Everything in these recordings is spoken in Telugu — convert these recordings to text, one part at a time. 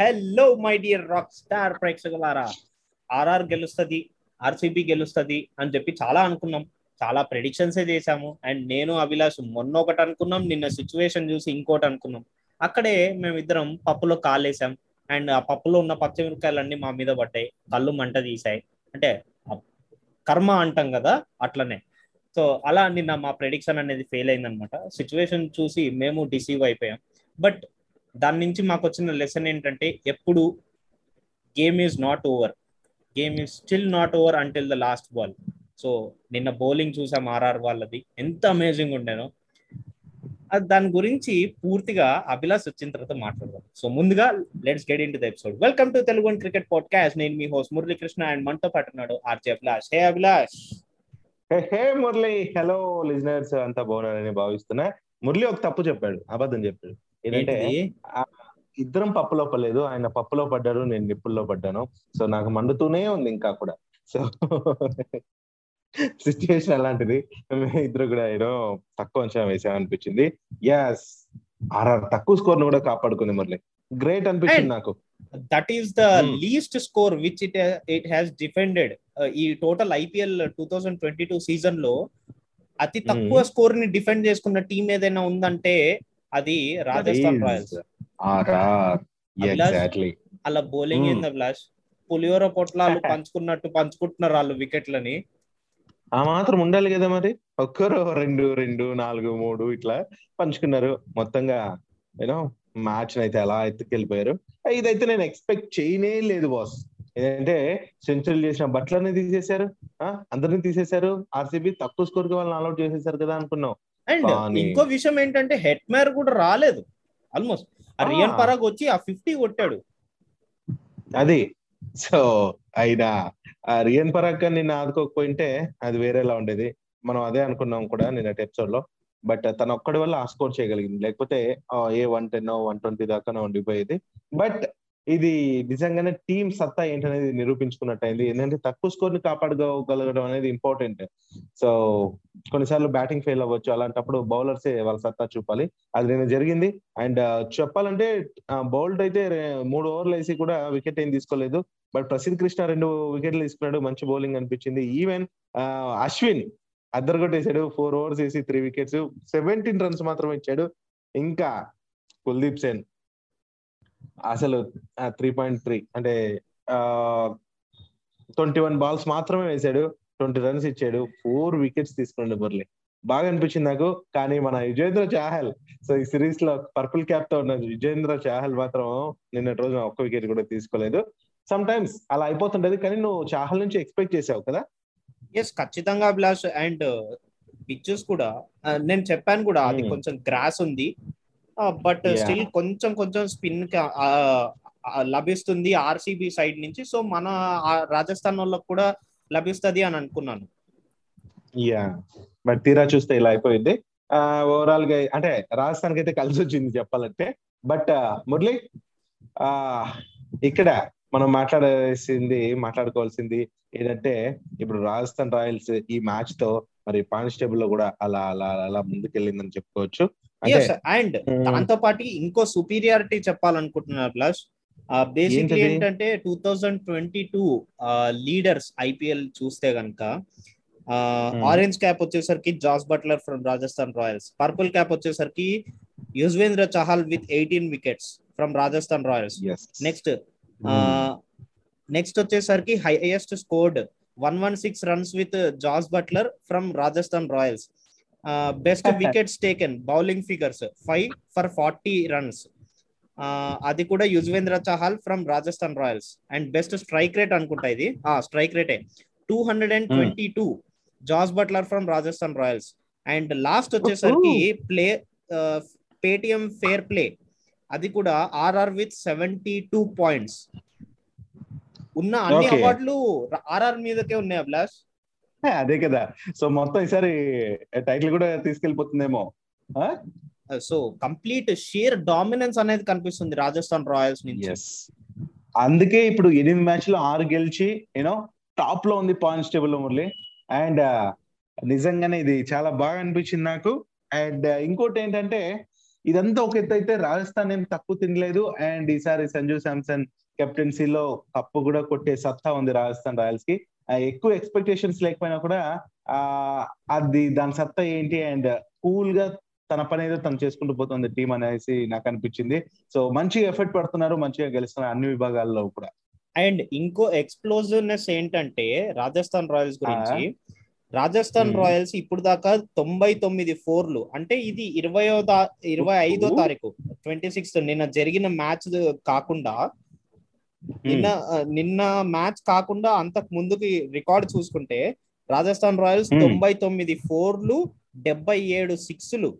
Hello my dear rock star ప్రేక్షకులారా. RR గెలుస్తుంది ఆర్సీబీ గెలుస్తుంది అని చెప్పి చాలా అనుకున్నాం. చాలా ప్రెడిక్షన్స్ చేశాము. అండ్ నేను అభిలాష్ మొన్న ఒకటి అనుకున్నాం నిన్న సిచ్యువేషన్ చూసి ఇంకోటి అనుకున్నాం. అక్కడే మేమిద్దరం పప్పులో కాలేసాం. అండ్ ఆ పప్పులో ఉన్న పచ్చిమిరకాయలన్నీ మా మీద పడ్డాయి. కళ్ళు మంట తీసాయి అంటే కర్మ అంటాం కదా అట్లనే. సో అలా నిన్న మా ప్రెడిక్షన్ అనేది ఫెయిల్ అయిందనమాట. సిచ్యువేషన్ చూసి మేము డిసీవ్ అయిపోయాం. బట్ దాని నుంచి మాకు వచ్చిన లెసన్ ఏంటంటే ఎప్పుడు game is not over game is still not over until the last ball so నిన్న బౌలింగ్ చూసాం ఆర్ఆర్ వాళ్ళది. ఎంత అమేజింగ్ ఉండేనో. దాని గురించి పూర్తిగా అభిలాష్ వచ్చిన తర్వాత మాట్లాడదాం. సో ముందుగా let's get into the episode welcome to Telugu cricket podcast నేను మీ హోస్ట్ మురళీకృష్ణ అండ్ మనతో పాటు ఉన్నాడు RJ Abhilash. Hey Abhilash. Hey Murali. Hello listeners అంతా బాగున్నారని భావిస్తున్నా. మురళి ఒక తప్పు చెప్పాడు. అబద్ధం చెప్పాడు. ఏంటంటే ఇద్దరం పప్పులో పడలేదు ఆయన పప్పులో పడ్డాడు నేను నిప్పుల్లో పడ్డాను. సో నాకు మండుతూనే ఉంది ఇంకా కూడా. సో సిచ్యువేషన్ అలాంటిది. ఇద్దరు కూడా ఏదో తక్కువ అంచనా వేసామనిపించింది. ఎస్ ఆర్ఆర్ తక్కువ స్కోర్ను కూడా కాపాడుకుంది మురళి. గ్రేట్ అనిపించింది నాకు. That is the least score which it it has defended ఈ total IPL two thousand twenty two సీజన్లో అతి తక్కువ స్కోర్ని డిఫెండ్ చేసుకున్న టీం ఏదైనా ఉందంటే అది రాజస్థాన్ రాయల్స్. అలా బౌలింగ్ ఏంది అభిలాష్ పులిహోర పొట్లాలు పంచుకున్నట్టు పంచుకుంటున్నారు వాళ్ళు వికెట్లని. ఆ మాత్రం ఉండాలి కదా మరి. ఒక్కరు రెండు రెండు నాలుగు మూడు ఇట్లా పంచుకున్నారు. మొత్తంగా యూనో మ్యాచ్ అయితే అలా ఎత్తుకెళ్ళిపోయారు. ఇదైతే నేను ఎక్స్పెక్ట్ చేయనే లేదు బాస్ ఏంటంటే సెంచరీ చేసిన బట్లర్ని తీసేశారు అందరిని తీసేశారు. ఆర్సీబీ తక్కువ స్కోర్కి వాళ్ళని అలౌట్ చేసేసారు కదా అనుకున్నాం. అండ్ ఇంకో విషయం ఏంటంటే హెడ్ మేర్ కూడా రాలేదు. ఆల్మోస్ట్. ఆ రియన్ పరాగ్ వచ్చి ఆ ఫిఫ్టీ కొట్టాడు. అది. సో అయినా ఆ రియన్ పరాగ్ నిన్న ఆదుకోకపోయింటే అది వేరేలా ఉండేది. మనం అదే అనుకున్నాం కూడా నిన్న ఎపిసోడ్లో బట్ తన ఒక్కడి వల్ల ఆ స్కోర్ చేయగలిగింది. లేకపోతే ఏ వన్ టెన్ వన్ ట్వంటీ దాకా ఉండిపోయేది. బట్ ఇది నిజంగానే టీం సత్తా ఏంటనేది నిరూపించుకున్నట్టు అయింది ఏంటంటే తక్కువ స్కోర్ని కాపాడుకోగలగడం అనేది ఇంపార్టెంట్. సో కొన్నిసార్లు బ్యాటింగ్ ఫెయిల్ అవ్వచ్చు. అలాంటప్పుడు బౌలర్సే వాళ్ళ సత్తా చూపాలి. అది నేను జరిగింది. అండ్ చెప్పాలంటే బౌల్డ్ అయితే మూడు ఓవర్లు వేసి కూడా వికెట్ ఏం తీసుకోలేదు. బట్ ప్రసిద్ధ్ కృష్ణ రెండు వికెట్లు తీసుకున్నాడు. మంచి బౌలింగ్ అనిపించింది. ఈవెన్ అశ్విన్ అద్దరు కొట్టేశాడు ఫోర్ ఓవర్స్ వేసి త్రీ వికెట్స్. సెవెంటీన్ రన్స్ మాత్రం ఇచ్చాడు. ఇంకా కుల్దీప్ సేన్. అసలు త్రీ పాయింట్ త్రీ అంటే ట్వంటీ వన్ బాల్స్ మాత్రమే వేశాడు ట్వంటీ రన్స్ ఇచ్చాడు ఫోర్ వికెట్స్ తీసుకున్నాడు మురళి. బాగా అనిపించింది నాకు కానీ మన యుజేంద్ర చాహల్ సో ఈ సిరీస్లో పర్పుల్ క్యాప్తో ఉన్న యుజేంద్ర చాహల్ మాత్రం నిన్నటి రోజు ఒక్క వికెట్ కూడా తీసుకోలేదు. సమ్ టైమ్స్ అలా అయిపోతుంటది కానీ నువ్వు చాహల్ నుంచి ఎక్స్పెక్ట్ చేసావు కదా? ఎస్ ఖచ్చితంగా అభిలాష్ అండ్ పిచ్చెస్ కూడా నేను చెప్పాను కూడా అది కొంచెం గ్రాస్ ఉంది. బట్ స్టిల్ కొంచెం కొంచెం స్పిన్ లభిస్తుంది ఆర్సీబీ సైడ్ నుంచి. సో మన రాజస్థాన్ వాళ్ళకి కూడా లభిస్తుంది అని అనుకున్నాను. యా బట్ తీరా చూస్తే ఇలా అయిపోయింది. ఓవరాల్గా అంటే రాజస్థాన్కి అయితే కలిసి వచ్చింది చెప్పాలంటే. బట్ మురళి ఆ ఇక్కడ మనం మాట్లాడాల్సింది మాట్లాడుకోవాల్సింది ఏంటంటే ఇప్పుడు రాజస్థాన్ రాయల్స్ ఈ మ్యాచ్తో మరి కానిస్టేబుల్లో కూడా అలా అలా అలా ముందుకెళ్ళిందని చెప్పుకోవచ్చు. అండ్ దాంతో పాటు ఇంకో సుపీరియారిటీ చెప్పాలనుకుంటున్నారు ప్లస్ బేసిక్లీ ఏంటంటే two thousand twenty two leaders IPL చూస్తే గనక ఆరెంజ్ క్యాప్ వచ్చేసరికి Jos Buttler from Rajasthan Royals purple cap వచ్చేసరికి Yuzvendra Chahal with eighteen wickets from Rajasthan Royals next next వచ్చేసరికి highest scored one one six runs with Jos Buttler from Rajasthan Royals best wickets taken bowling figures five for forty runs అది కూడా Yuzvendra Chahal from Rajasthan Royals and best strike rate అనుకుంటా ఇది. స్ట్రైక్ రేటే two hundred and twenty two Jos Buttler from Rajasthan Royals and last వచ్చేసరికి ప్లే పేటిఎం ఫేర్ ప్లే అది కూడా RR with seventy two points ఉన్న అన్ని అవార్డులు ఆర్ఆర్ మీదకే ఉన్నాయి అభిలాష్. అదే కదా. సో మొత్తం ఈసారి టైటిల్ కూడా తీసుకెళ్ళిపోతుందేమో సో కంప్లీట్ షేర్ డామినెన్స్ అనేది కనిపిస్తుంది రాజస్థాన్ రాయల్స్ నుంచి. అందుకే ఇప్పుడు ఎనిమిది మ్యాచ్లో ఆరు గెలిచి యూనో టాప్లో ఉంది పాయింట్స్ టేబుల్లో మురళి. అండ్ నిజంగానే ఇది చాలా బాగా అనిపించింది నాకు. అండ్ ఇంకోటి ఏంటంటే ఇదంతా ఒక ఎత్తు అయితే రాజస్థాన్ ఏం తక్కువ తినలేదు. అండ్ ఈసారి సంజు శాంసన్ కెప్టెన్సీలో కప్పు కూడా కొట్టే సత్తా ఉంది రాజస్థాన్ రాయల్స్కి ఎక్కువ ఎక్స్పెక్టేషన్స్ లేకపోయినా కూడా ఆ అది దాని సత్తా ఏంటి అండ్ కూల్గా తన పని ఏదో తను చేసుకుంటూ పోతుంది టీం అనేసి నాకు అనిపించింది సో మంచిగా ఎఫర్ట్ పడుతున్నారు మంచిగా గెలుస్తున్నారు అన్ని విభాగాల్లో కూడా అండ్ ఇంకో ఎక్స్ప్లోజివ్నెస్ ఏంటంటే రాజస్థాన్ రాయల్స్ గురించి రాజస్థాన్. రాయల్స్ ఇప్పుడు దాకా తొంభై తొమ్మిది ఫోర్లు అంటే ఇది ఇరవయో తా- ఇరవై ఐదో. తారీఖు ట్వంటీ సిక్స్త్ నిన్న జరిగిన మ్యాచ్ కాకుండా నిన్న నిన్న మ్యాచ్ కాకుండా అంతకు ముందుకి రికార్డ్ చూసుకుంటే రాజస్థాన్ రాయల్స్. తొంభై తొమ్మిది ఫోర్లు డెబ్బై ఏడు సిక్స్లు.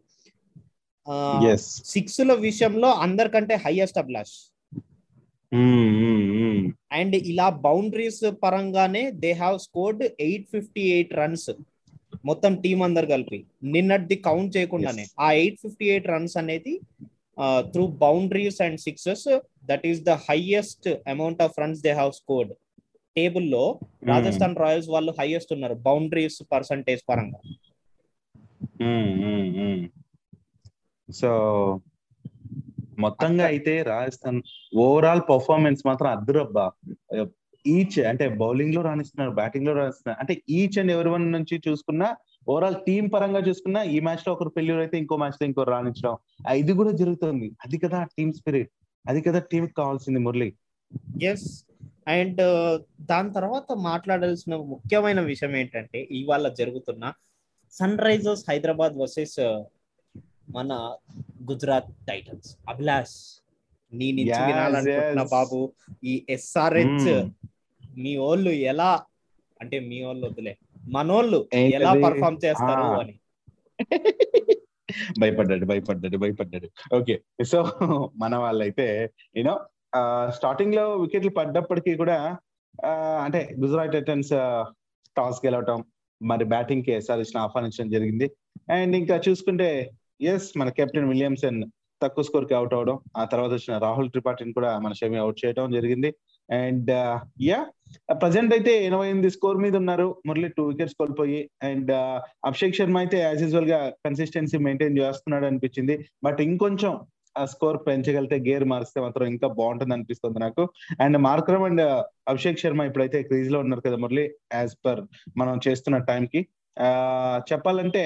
సిక్స్ల విషయంలో అందరికంటే హైయెస్ట్ అభిలాష్. అండ్ ఇలా బౌండరీస్ పరంగానే they have scored eight fifty eight runs మొత్తం టీం అందరు కలిపి. నిన్నటిది కౌంట్ చేయకుండానే. ఆ ఎయిట్ ఫిఫ్టీ ఎయిట్ రన్స్ అనేది through boundaries and sixes that is the highest amount of runs they have scored టేబుల్లో రాజస్థాన్ రాయల్స్ వాళ్ళు హైయెస్ట్ ఉన్నారు బౌండరీస్ పర్సంటేజ్ పరంగా. సో మొత్తంగా అయితే రాజస్థాన్ ఓవరాల్ పర్ఫార్మెన్స్ మాత్రం అద్దురబ్బా. ఈచ్ అంటే బౌలింగ్లో రాణిస్తున్నారు బ్యాటింగ్లో రాణిస్తున్నారు అంటే ఈచ్ అండ్ ఎవరి వన్ నుంచి చూసుకున్నా ఓవరాల్ టీం పరంగా చూసుకున్నా ఈ మ్యాచ్లో ఒకరు ఫెయిల్యూర్ అయితే ఇంకో మ్యాచ్లో ఇంకో రాణించడం. ఇది కూడా జరుగుతుంది. అది కదా టీమ్ స్పిరిట్ అది కదా టీం కావాల్సింది మురళి ఎస్ అండ్ దాని తర్వాత మాట్లాడాల్సిన ముఖ్యమైన విషయం ఏంటంటే ఇవాళ జరుగుతున్న సన్ రైజర్స్ హైదరాబాద్ వర్సెస్ మన గుజరాత్ టైటన్స్ అభిలాష్ నీ నుంచి వినాలనుకుంటున్నా. బాబు ఈ ఎస్ఆర్హెచ్ Hmm. మీ వాళ్ళు ఎలా అంటే మీ వాళ్ళు వద్దులే మనోళ్ళు? ఎలా పర్ఫామ్ చేస్తారు. అని భయపడ్డాడు భయపడ్డాడు భయపడ్డాడు. ఓకే సో మన వాళ్ళైతే యూనో స్టార్టింగ్లో వికెట్లు పడ్డప్పటికీ కూడా అంటే గుజరాత్ టైటన్స్ టాస్ గెలవటం మరి బ్యాటింగ్కి ఎస్ఆర్ఎస్ ఆహ్వానించడం జరిగింది. అండ్ ఇంకా చూసుకుంటే ఎస్ మన కెప్టెన్ విలియమ్సన్ తక్కువ స్కోర్కి అవుట్ అవడం ఆ తర్వాత వచ్చిన రాహుల్ త్రిపాఠిని కూడా మన షమి అవుట్ చేయడం జరిగింది. అండ్ యా ప్రజెంట్ అయితే ఎనభై ఎనిమిది స్కోర్ మీద ఉన్నారు. మురళి టూ వికెట్స్ కోల్పోయి. అండ్ అభిషేక్ శర్మ అయితే యాజ్ యూజువల్గా కన్సిస్టెన్సీ మెయింటైన్ చేస్తున్నాడు అనిపించింది. బట్ ఇంకొంచెం ఆ స్కోర్ పెంచగలిగితే గేర్ మారిస్తే మాత్రం ఇంకా బాగుంటుంది అనిపిస్తుంది నాకు. And Markram and Abhishek Sharma ఇప్పుడైతే క్రీజ్లో ఉన్నారు కదా మురళి యాజ్ పర్ మనం చేస్తున్న టైం కి. ఆ చెప్పాలంటే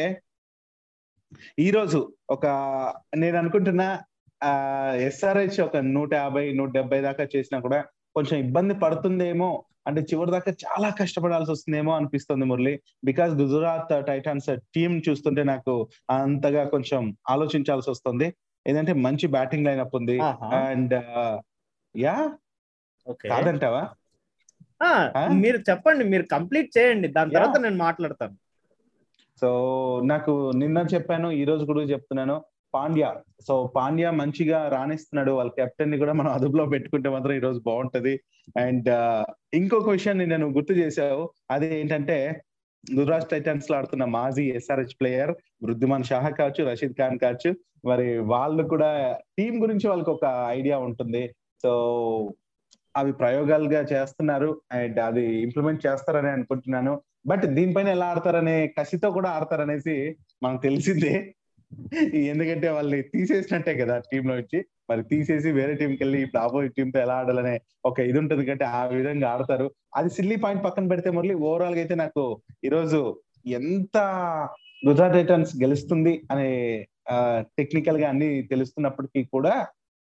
ఈ రోజు ఒక నేను అనుకుంటున్నా ఆ ఎస్ఆర్హెచ్ ఒక నూట యాభై నూట డెబ్బై దాకా చేసినా కూడా కొంచెం ఇబ్బంది పడుతుందేమో అంటే చివరి దాకా చాలా కష్టపడాల్సి వస్తుందేమో అనిపిస్తుంది Murali. Because Gujarat Titans team చూస్తుంటే నాకు అంతగా కొంచెం ఆలోచించాల్సి వస్తుంది. ఏంటంటే మంచి బ్యాటింగ్ లైనప్ ఉంది. ఆహా. అండ్ యా ఓకే కాదంటావా? మీరు చెప్పండి మీరు కంప్లీట్ చేయండి. దాని. తర్వాత నేను మాట్లాడతాను. సో నాకు నిన్న చెప్పాను ఈ రోజు కూడా చెప్తున్నాను. పాండ్యా. సో పాండ్యా మంచిగా రాణిస్తున్నాడు. వాళ్ళ కెప్టెన్ని కూడా మనం అదుపులో పెట్టుకుంటే మాత్రం ఈ రోజు బాగుంటది. అండ్ ఇంకొక విషయాన్ని నేను గుర్తు చేశావు. అది ఏంటంటే గుజరాత్ టైటన్స్లో ఆడుతున్న మాజీ ఎస్ఆర్హెచ్ ప్లేయర్ వృద్ధిమాన్ షాహా కావచ్చు రషీద్ ఖాన్ కావచ్చు మరి వాళ్ళు కూడా టీం గురించి వాళ్ళకి ఒక ఐడియా ఉంటుంది. సో అవి ప్రయోగాలుగా చేస్తున్నారు. అండ్ అది ఇంప్లిమెంట్ చేస్తారని అనుకుంటున్నాను. బట్ దీనిపైన ఎలా ఆడతారనే కసితో కూడా ఆడతారనేసి మనకు తెలిసిందే. ఎందుకంటే వాళ్ళని తీసేసినట్టే కదా టీమ్లో వచ్చి. మరి తీసేసి వేరే టీంకి వెళ్ళి ఇప్పుడు ఆపోజిట్ టీమ్తో ఎలా ఆడాలనే ఒక ఇది ఉంటుంది కంటే ఆ విధంగా ఆడతారు. అది సిల్లీ పాయింట్ పక్కన పెడితే మురళి ఓవరాల్గా అయితే నాకు ఈరోజు ఎంత గుజరాత్ టైటన్స్ గెలుస్తుంది అనే టెక్నికల్గా అన్ని తెలుస్తున్నప్పటికీ కూడా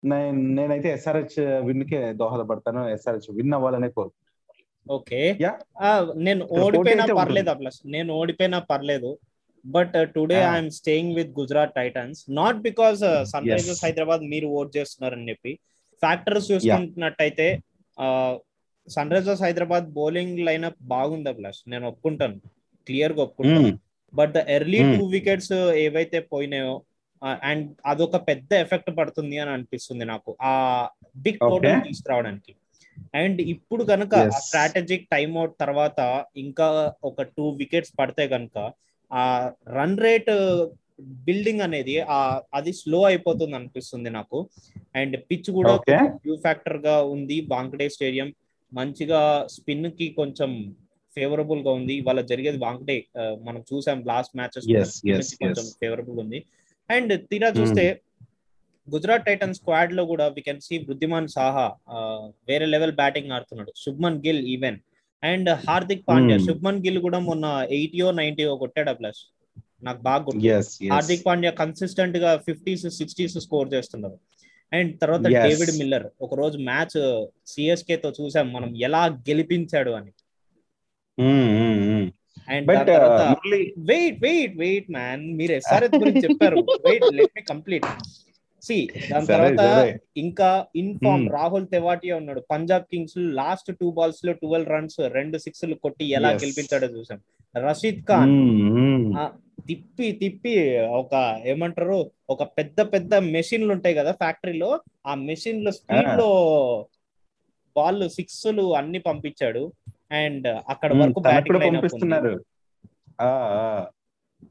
నేను నేనైతే ఎస్ఆర్హెచ్ విన్ కే దోహదపడతాను. ఎస్ఆర్హెచ్ విన్ అవ్వాలనే కోరు ఓకే. నేను ఓడిపోయినా పర్లేదు ప్లస్ నేను ఓడిపోయినా పర్లేదు. But today. I'm staying with Gujarat Titans not because Sunrisers Hyderabad మీరు ఓట్ చేస్తున్నారని చెప్పి ఫ్యాక్టర్స్ చూసుకుంటున్నట్టయితే Sunrisers Hyderabad bowling lineup బాగుంది ప్లస్ నేను ఒప్పుకుంటాను క్లియర్గా ఒప్పుకుంటాను but the early. Two wickets ఏవైతే పోయినాయో అండ్ అదొక పెద్ద ఎఫెక్ట్ పడుతుంది అని అనిపిస్తుంది నాకు ఆ బిగ్. టోటల్ తీసుకురావడానికి అండ్ ఇప్పుడు కనుక. స్ట్రాటజిక్ టైమ్ అవుట్ తర్వాత ఇంకా ఒక టూ వికెట్స్ పడితే కనుక ఆ రన్ రేట్ బిల్డింగ్ అనేది ఆ అది స్లో అయిపోతుంది అనిపిస్తుంది నాకు. అండ్ పిచ్ కూడా. వ్యూ ఫ్యాక్టర్గా ఉంది. వాంకడే స్టేడియం మంచిగా స్పిన్కి కొంచెం ఫేవరబుల్గా ఉంది. ఇవాళ జరిగేది వాంకడే ఆ, మనం చూసాం లాస్ట్ మ్యాచెస్ కొంచెం. ఫేవరబుల్ ఉంది. అండ్ తీరా చూస్తే గుజరాత్ టైటన్ స్క్వాడ్లో కూడా we can see Wriddhiman Saha వేరే లెవెల్ బ్యాటింగ్ ఆడుతున్నాడు. Shubman Gill even. And Hardik Pandya Hmm. Shubman Gill కూడా మొన్న ఎయిటీయో నైన్టీయో కొట్టాడు ప్లస్? నాకు బాగా గుర్తు. హార్దిక్ పాండ్యా కన్సిస్టెంట్గా ఫిఫ్టీస్ సిక్స్టీస్ స్కోర్ చేస్తున్నారు. అండ్ తర్వాత. డేవిడ్ మిల్లర్ ఒక రోజు మ్యాచ్ సిఎస్కే తో చూసాం మనం ఎలా గెలిపించాడు అని. అండ్ బట్ తర్వాత Murali wait wait wait man మీరు ఎస్ఆర్ఎస్ గురించి చెప్పారు. Wait let me complete see దాని తర్వాత ఇంకా ఇన్ఫార్మ్ Hmm. రాహుల్ తెవాటియా ఉన్నాడు పంజాబ్ కింగ్స్ లాస్ట్ టూ బాల్స్లో ట్వెల్వ్ రన్స్ రెండు సిక్స్ కొట్టి ఎలా. గెలిపించాడో చూసాం రషీద్ ఖాన్ తిప్పి తిప్పి ఒక ఏమంటారు ఒక పెద్ద పెద్ద మెషిన్లు ఉంటాయి కదా ఫ్యాక్టరీలో ఆ మెషిన్లు స్పీడ్ Ah. లో బాల్ సిక్స్లు అన్ని పంపించాడు అండ్ అక్కడ వరకు పంపిస్తున్నారు.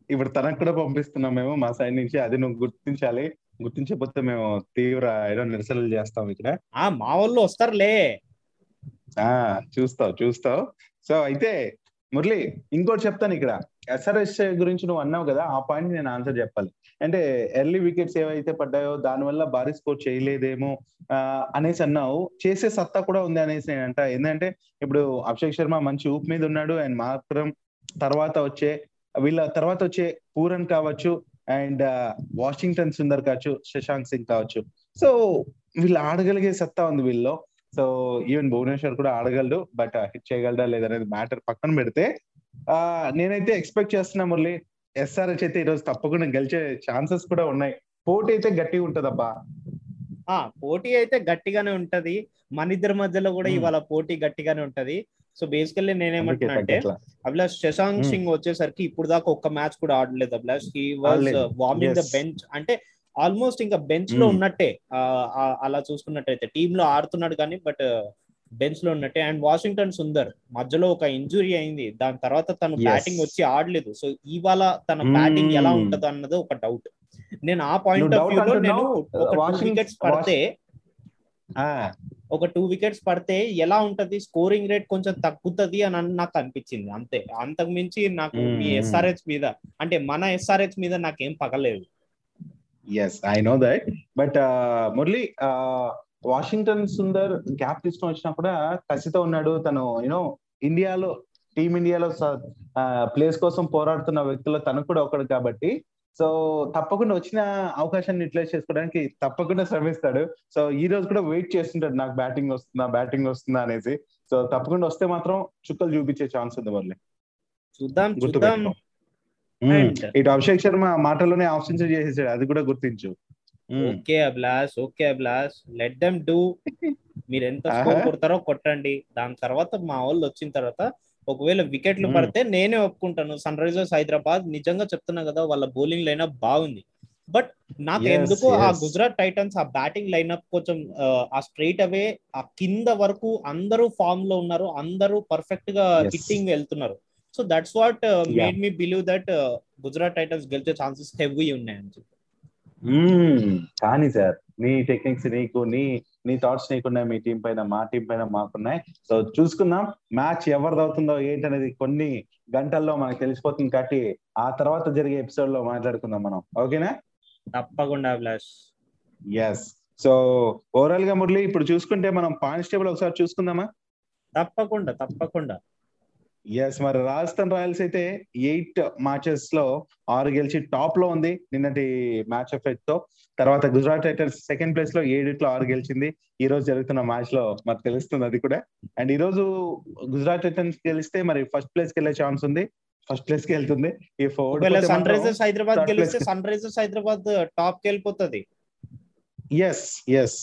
ఇప్పుడు తనకు కూడా పంపిస్తున్నాం మేము మా సైడ్ నుంచి అది నువ్వు గుర్తించాలి గుర్తించకపోతే మేము తీవ్ర ఏదో నిరసనలు చేస్తాం ఇక్కడ. ఆ మా వాళ్ళు వస్తారులే. ఆ చూస్తావు చూస్తావు. సో అయితే మురళి ఇంకోటి చెప్తాను ఇక్కడ. ఎస్ఆర్ఎస్ గురించి నువ్వు అన్నావు కదా ఆ పాయింట్ నేను ఆన్సర్ చెప్పాలి. అంటే ఎర్లీ వికెట్స్ ఏవైతే పడ్డాయో దానివల్ల భారీ స్కోర్ చేయలేదేమో అనేసి అన్నావు. చేసే సత్తా కూడా ఉంది అనేసి నేను అంట. ఏంటంటే ఇప్పుడు అభిషేక్ శర్మ మంచి ఊపు మీద ఉన్నాడు. అండ్ మాత్రం తర్వాత వచ్చే వీళ్ళ తర్వాత వచ్చే పూరన్ కావచ్చు అండ్ వాషింగ్టన్ సుందర్ కావచ్చు శశాంక్ సింగ్ కావచ్చు. సో వీళ్ళు ఆడగలిగే సత్తా ఉంది వీళ్ళలో. సో ఈవెన్ భువనేశ్వర్ కూడా ఆడగలడు బట్ హిట్ చేయగలడా లేదనేది మ్యాటర్ పక్కన పెడితే ఆ నేనైతే ఎక్స్పెక్ట్ చేస్తున్నా మురళి ఎస్ఆర్హెచ్ అయితే ఈరోజు తప్పకుండా గెలిచే ఛాన్సెస్ కూడా ఉన్నాయి. పోటీ అయితే గట్టిగా ఉంటదబ్బా. ఆ పోటీ అయితే గట్టిగానే ఉంటది. మన ఇద్దరి మధ్యలో కూడా. ఇవాళ పోటీ గట్టిగానే ఉంటది. సో బేసికల్లీ నేనేమంటున్నా అంటే. అభిలాష్ శశాంక్ Hmm. సింగ్ వచ్చేసరికి ఇప్పుడు దాకా ఒక్క మ్యాచ్ కూడా ఆడలేదు Abhilash he was. Warming the. Bench అంటే ఆల్మోస్ట్ ఇంకా బెంచ్లో Hmm. ఉన్నట్టే అలా చూసుకున్నట్టయితే టీమ్లో ఆడుతున్నాడు కానీ బట్ బెంచ్లో ఉన్నట్టే అండ్ వాషింగ్టన్ సుందర్ మధ్యలో ఒక ఇంజురీ అయింది దాని తర్వాత తను. బ్యాటింగ్ వచ్చి ఆడలేదు సో ఇవాళ తన Hmm. బ్యాటింగ్ ఎలా ఉంటదో అన్నది ఒక డౌట్ నేను ఆ పాయింట్ ఆఫ్ వ్యూ లో నేను. ఒక వికెట్స్ పడితే ఆ ఒక టూ వికెట్స్ పడితే ఎలా ఉంటది? స్కోరింగ్ రేట్ కొంచెం తగ్గుతది అని నాకు అనిపించింది. అంతే. అంతకు మించి నాకు మీ. ఎస్ఆర్హెచ్ మీద అంటే మన ఎస్ఆర్హెచ్ మీద నాకేం పగలేదు. Yes I know that but Murali Washington Sundar gap తీసుకొని వచ్చినా కూడా కసితో ఉన్నాడు. తను యూనో ఇండియాలో టీమ్ ఇండియాలో ప్లేస్ కోసం పోరాడుతున్న వ్యక్తుల్లో తను కూడా ఒకడు కాబట్టి సో తప్పకుండా వచ్చిన అవకాశాన్ని యూటిలైజ్ చేసుకోవడానికి తప్పకుండా శ్రమిస్తాడు. సో ఈ రోజు కూడా వెయిట్ చేస్తుంటాడు నాకు బ్యాటింగ్ వస్తుందా బ్యాటింగ్ వస్తుందా అనేసి. సో తప్పకుండా వస్తే మాత్రం చుక్కలు చూపించే ఛాన్స్ ఉంది మురళి చూద్దాం చూద్దాం. మ్మ్. And- ఇటు అభిషేక్ శర్మ మాటల్లోనే ఆఫ్ సెంచరీ చేసేసాడు. అది కూడా గుర్తించు. మ్మ్. Okay Abhilash okay Abhilash. Let them do మీరు ఎంత స్కోర్. కొడతారో కొట్టండి. దాని తర్వాత మా వాళ్ళు వచ్చిన తర్వాత ఒకవేళ వికెట్లు. పడితే నేనే ఒప్పుకుంటాను సన్ రైజర్స్ హైదరాబాద్ నిజంగా చెప్తున్నా కదా వాళ్ళ బౌలింగ్ లైనప్ బాగుంది బట్ నాకు ఎందుకు ఆ. గుజరాత్ టైటన్స్ ఆ బ్యాటింగ్ లైనప్ కొంచెం ఆ, స్ట్రైట్ అవే ఆ కింద వరకు అందరూ ఫామ్లో ఉన్నారు అందరూ పర్ఫెక్ట్గా. హిట్టింగ్ వెళ్తున్నారు so that's what made me believe that Gujarat Titans గెలిచే ఛాన్సెస్ హెవీ ఉన్నాయని చెప్పి. కానీ సార్ నీ టెక్నిక్స్ నీకు నీ నీ థాట్స్ నీకున్నాయి మీ టీం పైన మా టీం పైన మాకున్నాయి. సో చూసుకుందాం మ్యాచ్ ఎవరిది అవుతుందో ఏంటనేది కొన్ని గంటల్లో మనకు తెలిసిపోతుంది కాబట్టి ఆ తర్వాత జరిగే ఎపిసోడ్లో మాట్లాడుకుందాం మనం. ఓకేనా తప్పకుండా అభిలాష్. ఎస్ సో ఓవరాల్గా మురళి ఇప్పుడు చూసుకుంటే మనం పాయింట్స్ టేబుల్ ఒకసారి చూసుకుందామా? తప్పకుండా తప్పకుండా. ఎస్ మరి రాజస్థాన్ రాయల్స్ అయితే ఎయిట్ మ్యాచెస్లో ఆరు గెలిచి టాప్లో ఉంది నిన్నటి మ్యాచ్ ఎఫెక్ట్తో. తర్వాత గుజరాత్ టైటన్స్ సెకండ్ ప్లేస్లో ఏడిట్లో ఆరు గెలిచింది. ఈ రోజు జరుగుతున్న మ్యాచ్లో మరి తెలుస్తుంది అది కూడా. అండ్ ఈ రోజు గుజరాత్ టైటన్స్ గెలిస్తే మరి ఫస్ట్ ప్లేస్కి వెళ్ళే ఛాన్స్ ఉంది. ఫస్ట్ ప్లేస్కి వెళ్తుంది. ఈ ఒకవేళ సన్ రైజర్స్ హైదరాబాద్ గెలిస్తే సన్ రైజర్స్ హైదరాబాద్ టాప్కి వెళ్ళిపోతుంది. ఎస్ ఎస్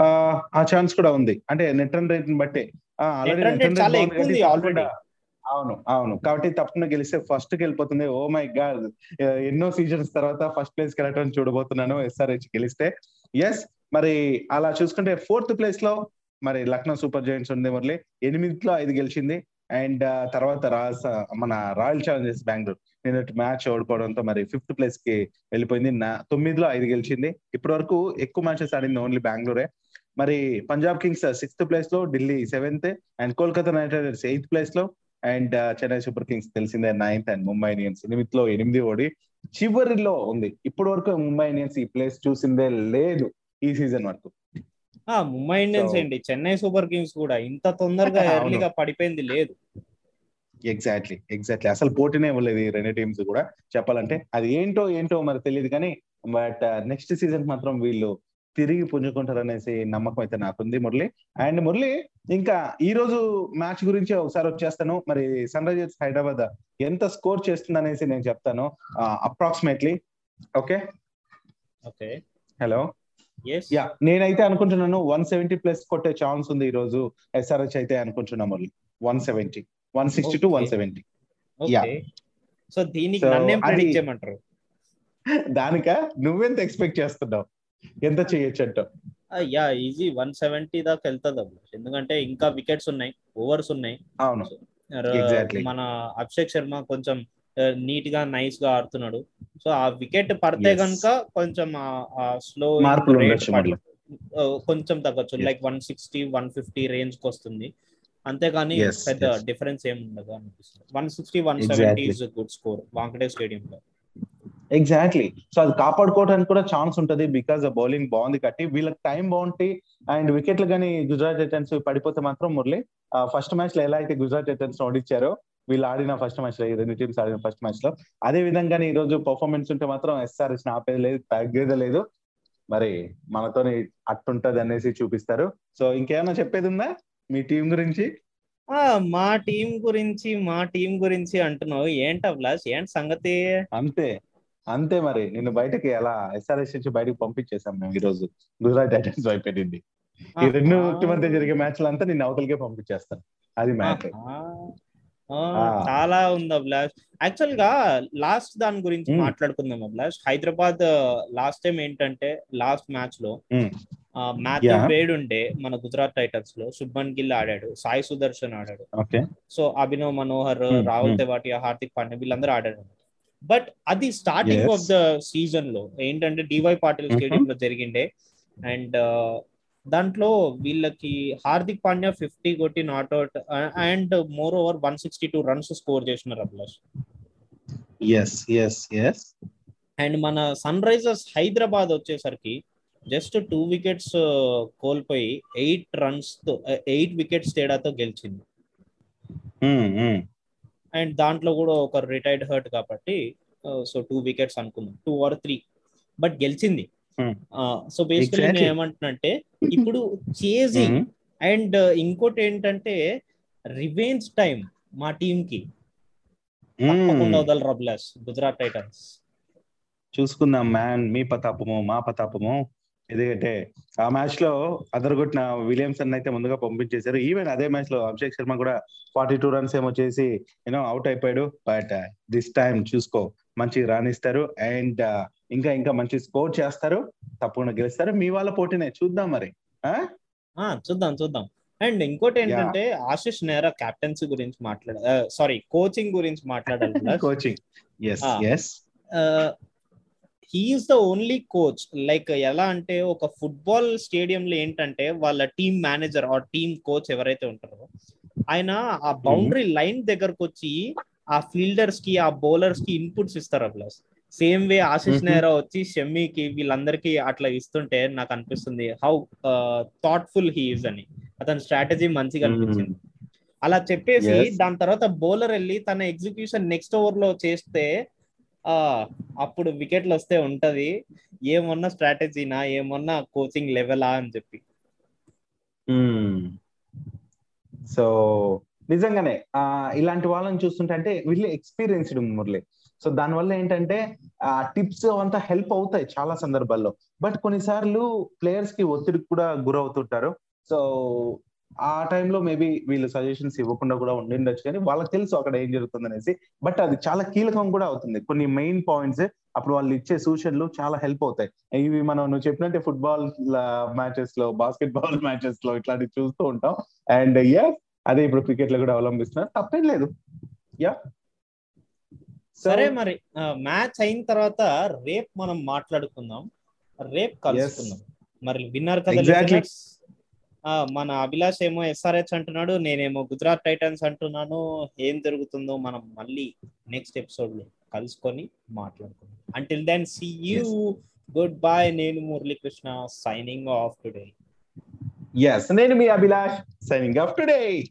ఆ ఛాన్స్ కూడా ఉంది. అంటే నెట్ రన్ రేట్ బట్టి. చాలా ఎక్కువ ఉంది already. అవును అవును. కాబట్టి తప్పకుండా గెలిస్తే ఫస్ట్ వెళ్ళిపోతుంది. Oh my God. ఎన్నో సీజన్స్ తర్వాత ఫస్ట్ ప్లేస్ వెళ్ళటం చూడబోతున్నాను ఎస్ఆర్హెచ్ గెలిస్తే. ఎస్ మరి అలా చూసుకుంటే ఫోర్త్ ప్లేస్లో మరి లక్నో సూపర్ జైంట్స్ ఉంది మురళి. ఎనిమిదిలో ఐదు గెలిచింది. అండ్ తర్వాత రాజ మన రాయల్ ఛాలెంజర్స్ బెంగళూరు. నిన్నటి మ్యాచ్ ఓడిపోవడంతో మరి ఫిఫ్త్ ప్లేస్కి వెళ్ళిపోయింది. నా తొమ్మిదిలో ఐదు గెలిచింది. ఇప్పటి వరకు ఎక్కువ మ్యాచెస్ ఆడింది ఓన్లీ బెంగళూరే. మరి పంజాబ్ కింగ్స్ సిక్స్త్ ప్లేస్లో Delhi seventh and Kolkata Knight Riders eighth ప్లేస్లో అండ్ చెన్నై సూపర్ కింగ్స్ తెలిసిందే నైన్త్ అండ్ ముంబై ఇండియన్స్. ఎనిమిదిలో ఎనిమిది ఓడి చివరిలో ఉంది. ఇప్పటి వరకు ముంబై ఇండియన్స్ ఈ ప్లేస్ చూసిందే లేదు ఈ సీజన్ వరకు. ఆ ముంబై ఇండియన్స్ ఏంటి? చెన్నై సూపర్ కింగ్స్ కూడా ఇంత తొందరగా. ఎర్లీగా పడిపోయింది లేదు. ఎగ్జాక్ట్లీ ఎగ్జాక్ట్లీ అసలు పోటీనే ఇవ్వలేదు ఈ రెండు టీమ్స్ కూడా. చెప్పాలంటే అది ఏంటో ఏంటో మరి తెలియదు కానీ బట్ నెక్స్ట్ సీజన్ మాత్రం వీళ్ళు తిరిగి పుంజుకుంటారు అనేసి నమ్మకం అయితే నాకుంది మురళి. అండ్ మురళి ఇంకా ఈ రోజు మ్యాచ్ గురించి ఒకసారి వచ్చేస్తాను. మరి సన్ రైజర్స్ హైదరాబాద్ ఎంత స్కోర్ చేస్తుంది అనేసి నేను చెప్తాను. Approximately okay? Okay. Hello? Yeah నేనైతే అనుకుంటున్నాను వన్ సెవెంటీ ప్లస్ కొట్టే ఛాన్స్ ఉంది ఈ రోజు ఎస్ఆర్హెచ్ అయితే అనుకుంటున్నా Murali. One seventy. One sixty to one seventy. Okay. So దీనికి నన్నేం ప్రెడిక్ట్ చేయమంటారు? దానిక? నువ్వెంత ఎక్స్పెక్ట్ చేస్తున్నావు? ఎంత చేయొచ్చు అంటావు యా ఈజీ వన్ సెవెంటీ దాకా వెళ్తుంది అభిలాష్ ఎందుకంటే ఇంకా వికెట్స్ ఉన్నాయి ఓవర్స్ ఉన్నాయి. అవును. మన అభిషేక్ శర్మ కొంచెం నీట్గా నైస్గా ఆడుతున్నాడు. సో ఆ వికెట్ పడితే. కనుక కొంచెం స్లో. కొంచెం తగ్గొచ్చు. Like one sixty one fifty రేంజ్కి వస్తుంది. అంతేగాని పెద్ద. డిఫరెన్స్ ఏమి ఉండదు అనిపిస్తుంది. One sixty one seventy good score Wankhede stadium లో ఎగ్జాక్ట్లీ సో అది కాపాడుకోవడానికి కూడా ఛాన్స్ ఉంటది బికాస్ బౌలింగ్ బాగుంది కట్టి వీళ్ళకి టైం బాగుంటే అండ్ వికెట్లు కానీ గుజరాత్ టైటన్స్ పడిపోతే మాత్రం మురళి ఫస్ట్ మ్యాచ్లో ఎలా అయితే గుజరాత్ టైటన్స్ ఓడించారో వీళ్ళు ఆడిన ఫస్ట్ మ్యాచ్లో ఈ రెండు టీమ్స్ ఆడిన ఫస్ట్ మ్యాచ్లో. అదే విధంగానే ఈ రోజు పర్ఫార్మెన్స్ ఉంటే మాత్రం ఎస్ఆర్ఎస్ ఆపేది లేదు తగ్గేది లేదు. మరి మనతోని అట్టుంటది అనేసి చూపిస్తారు. సో ఇంకేమైనా చెప్పేది ఉందా మీ టీం గురించి? ఆ మా టీం గురించి మా టీం గురించి అంటున్నావు. ఏంట అభిలాష్? ఏంటి సంగతి? అంతే. అంతే మరి. నిన్ను బయటకి ఎలా ఎస్ఆర్ఎస్ నుంచి బయటకు పంపించేసాం మేము ఈ రోజు గుజరాత్ టైటన్స్ అయిపోయింది. ఈ రెండు మధ్య జరిగే మ్యాచ్లు అంతా నేను అవతలకే పంపించేస్తాను. అది మ్యాచ్. చాలా ఉంది అభిలాష్ యాక్చువల్గా లాస్ట్ దాని గురించి. మాట్లాడుకుందాం అభిలాష్ హైదరాబాద్ లాస్ట్ టైం ఏంటంటే లాస్ట్ మ్యాచ్లో. Matthew Yeah. వేడ్ ఉండే మన గుజరాత్ టైటన్స్లో శుభ్మన్ గిల్ ఆడాడు సాయి సుదర్శన్ ఆడాడు. సో అభినవ్ మనోహర్ రాహుల్. తెవాటియా హార్దిక్ పాండ్యా వీళ్ళందరూ ఆడారు బట్ అది స్టార్టింగ్. ఆఫ్ ద సీజన్లో ఏంటంటే డివై పాటిల్. స్టేడియం లో జరిగిండే. అండ్ దాంట్లో వీళ్ళకి హార్దిక్ పాండ్యా ఫిఫ్టీ కొట్టి not out and more over one sixty two runs score చేసినారు Abhilash. Yes yes yes and మన సన్ రైజర్స్ హైదరాబాద్ వచ్చేసరికి జస్ట్ టూ వికెట్స్ కోల్పోయి ఎయిట్ రన్స్తో ఎయిట్ వికెట్స్ తేడాతో గెలిచింది. అండ్ దాంట్లో కూడా ఒక రిటైర్డ్ హర్ట్ కాబట్టి సో టూ వికెట్స్ అనుకుందాం. టూ ఆర్ త్రీ బట్ గెలిచింది. Hmm. So basically. నేను ఏమంటున్నంటే ఇప్పుడు చేజింగ్ అండ్ ఇంకోటి ఏంటంటే రివెంజ్ టైం మా టీం కి తప్పకుండా వదలరు అభిలాష్ గుజరాత్ టైటన్స్ చూసుకుందాం మ్యాన్ మీ పతాపము మా పతాపము? ఎందుకంటే ఆ మ్యాచ్లో అదరగొట్టిన విలియమ్సన్ అయితే ముందుగా పంపించేశారు. ఈవెన్ అదే మ్యాచ్లో అభిషేక్ శర్మ కూడా ఫార్టీ టూ రన్స్ ఏమో చేసి యూనో అవుట్ అయిపోయాడు. బట్ దిస్ టైం చూసుకో మంచి రాణిస్తారు. అండ్ ఇంకా ఇంకా మంచి స్కోర్ చేస్తారు. తప్పకుండా గెలుస్తారు. మీ వాళ్ళ పోటీనే చూద్దాం మరి. ఆ? చూద్దాం చూద్దాం. అండ్ ఇంకోటి ఏంటంటే ఆశిష్ నేరా కెప్టెన్సీ గురించి మాట్లాడ సారీ కోచింగ్ గురించి మాట్లాడాలి. Coaching yes. Yes he is the only coach like ఎలా అంటే ఒక ఫుట్బాల్ స్టేడియం లో ఏంటంటే వాళ్ళ team manager or team coach ఎవరైతే ఉంటారో ఆయన ఆ బౌండరీ లైన్ దగ్గరకు వచ్చి ఆ ఫీల్డర్స్కి ఆ బౌలర్స్కి ఇన్పుట్స్ ఇస్తారు plus same way Ashish Mhm. Nehra వచ్చి షమ్మీకి వీళ్ళందరికీ అట్లా ఇస్తుంటే నాకు అనిపిస్తుంది హౌ థాట్ఫుల్ హీఈస్ అని. అతని స్ట్రాటజీ మంచిగా అనిపించింది. అలా చెప్పేసి. దాని తర్వాత బౌలర్ వెళ్ళి తన ఎగ్జిక్యూషన్ నెక్స్ట్ ఓవర్లో చేస్తే ఆ అప్పుడు వికెట్లు వస్తే ఉంటది. ఏమన్నా స్ట్రాటజీనా? ఏమన్నా కోచింగ్ లెవెలా అని చెప్పి. సో నిజంగానే ఇలాంటి వాళ్ళని చూస్తుంటే అంటే వీళ్ళు ఎక్స్పీరియన్స్డ్ మురళి. సో దానివల్ల ఏంటంటే ఆ టిప్స్ అంతా హెల్ప్ అవుతాయి చాలా సందర్భాల్లో. బట్ కొన్నిసార్లు ప్లేయర్స్కి ఒత్తిడికి కూడా గురవుతుంటారు. సో ఆ టైంలో మేబీ వీళ్ళు సజెషన్స్ ఇవ్వకుండా కూడా ఉండిండొచ్చు కానీ వాళ్ళకి తెలుసు అక్కడ ఏం జరుగుతుంది అనేసి బట్ అది చాలా కీలకం కూడా అవుతుంది. కొన్ని మెయిన్ పాయింట్స్ అప్పుడు వాళ్ళు ఇచ్చే సూచనలు చాలా హెల్ప్ అవుతాయి. ఇవి మనం నువ్వు చెప్పినట్టే ఫుట్బాల్ మ్యాచెస్లో బాస్కెట్ బాల్ మ్యాచెస్లో ఇట్లాంటివి చూస్తూ ఉంటాం. అండ్ యా అదే ఇప్పుడు క్రికెట్లో కూడా అవలంబిస్తున్నారు. తప్పేం లేదు. యా సరే మరి మ్యాచ్ అయిన తర్వాత రేపు మనం మాట్లాడుకుందాం. రేపు కలుసుకుందాం. మరి విన్నారు కదా మన అభిలాష్ ఏమో ఎస్ఆర్హెచ్ అంటున్నాడు నేనేమో గుజరాత్ టైటన్స్ అంటున్నాను. ఏం జరుగుతుందో మనం మళ్ళీ నెక్స్ట్ ఎపిసోడ్లో కలుసుకొని మాట్లాడుకుందాం. Until then see you good bye నేను Muralikrishna signing off today yes నేను మీ అభిలాష్ సైనింగ్ ఆఫ్ టుడే